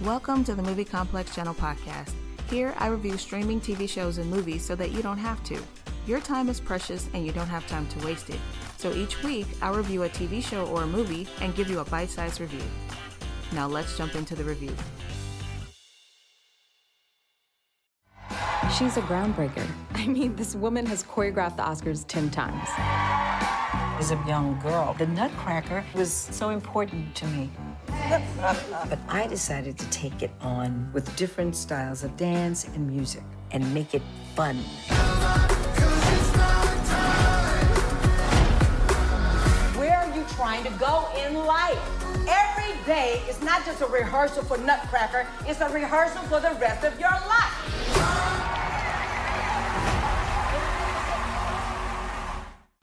Welcome to the Movie Complex Channel podcast. Here, I review streaming TV shows and movies so that you don't have to. Your time is precious and you don't have time to waste it. So each week, I'll review a TV show or a movie and give you a bite sized review. Now let's jump into the review. She's a groundbreaker. I mean, this woman has choreographed the Oscars 10 times. As a young girl, the Nutcracker was so important to me. But I decided to take it on with different styles of dance and music and make it fun. Where are you trying to go in life? Every day is not just a rehearsal for Nutcracker, it's a rehearsal for the rest of your life.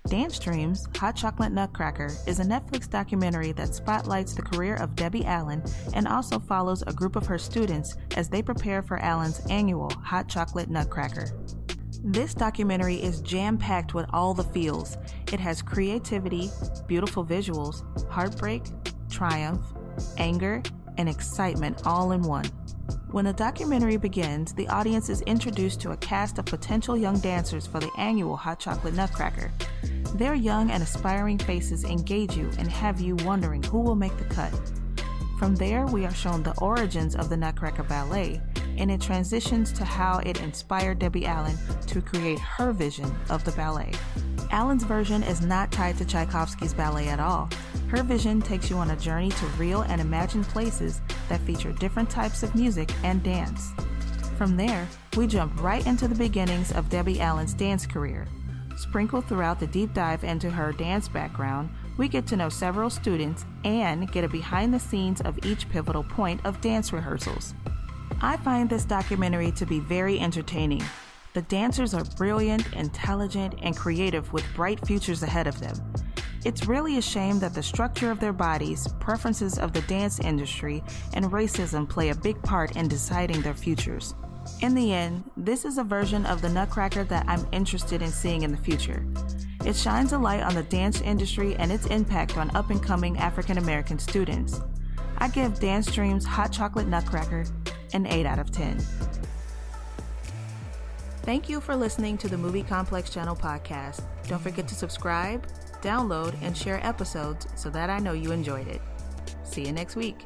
Dance Dreams Hot Chocolate Nutcracker is a Netflix documentary that spotlights the career of Debbie Allen and also follows a group of her students as they prepare for Allen's annual Hot Chocolate Nutcracker. This documentary is jam packed with all the feels. It has creativity, beautiful visuals, heartbreak, triumph, anger, and excitement all in one. When the documentary begins, the audience is introduced to a cast of potential young dancers for the annual Hot Chocolate Nutcracker. Their young and aspiring faces engage you and have you wondering who will make the cut. From there, we are shown the origins of the Nutcracker Ballet, and it transitions to how it inspired Debbie Allen to create her vision of the ballet. Allen's version is not tied to Tchaikovsky's ballet at all. Her vision takes you on a journey to real and imagined places that feature different types of music and dance. From there, we jump right into the beginnings of Debbie Allen's dance career. Sprinkled throughout the deep dive into her dance background, we get to know several students and get a behind the scenes of each pivotal point of dance rehearsals. I find this documentary to be very entertaining. The dancers are brilliant, intelligent, and creative with bright futures ahead of them. It's really a shame that the structure of their bodies, preferences of the dance industry, and racism play a big part in deciding their futures. In the end, this is a version of the Nutcracker that I'm interested in seeing in the future. It shines a light on the dance industry and its impact on up and coming African American students. I give Dance Dreams Hot Chocolate Nutcracker an 8 out of 10. Thank you for listening to the Movie Complex Channel podcast. Don't forget to subscribe, download, and share episodes so that I know you enjoyed it. See you next week.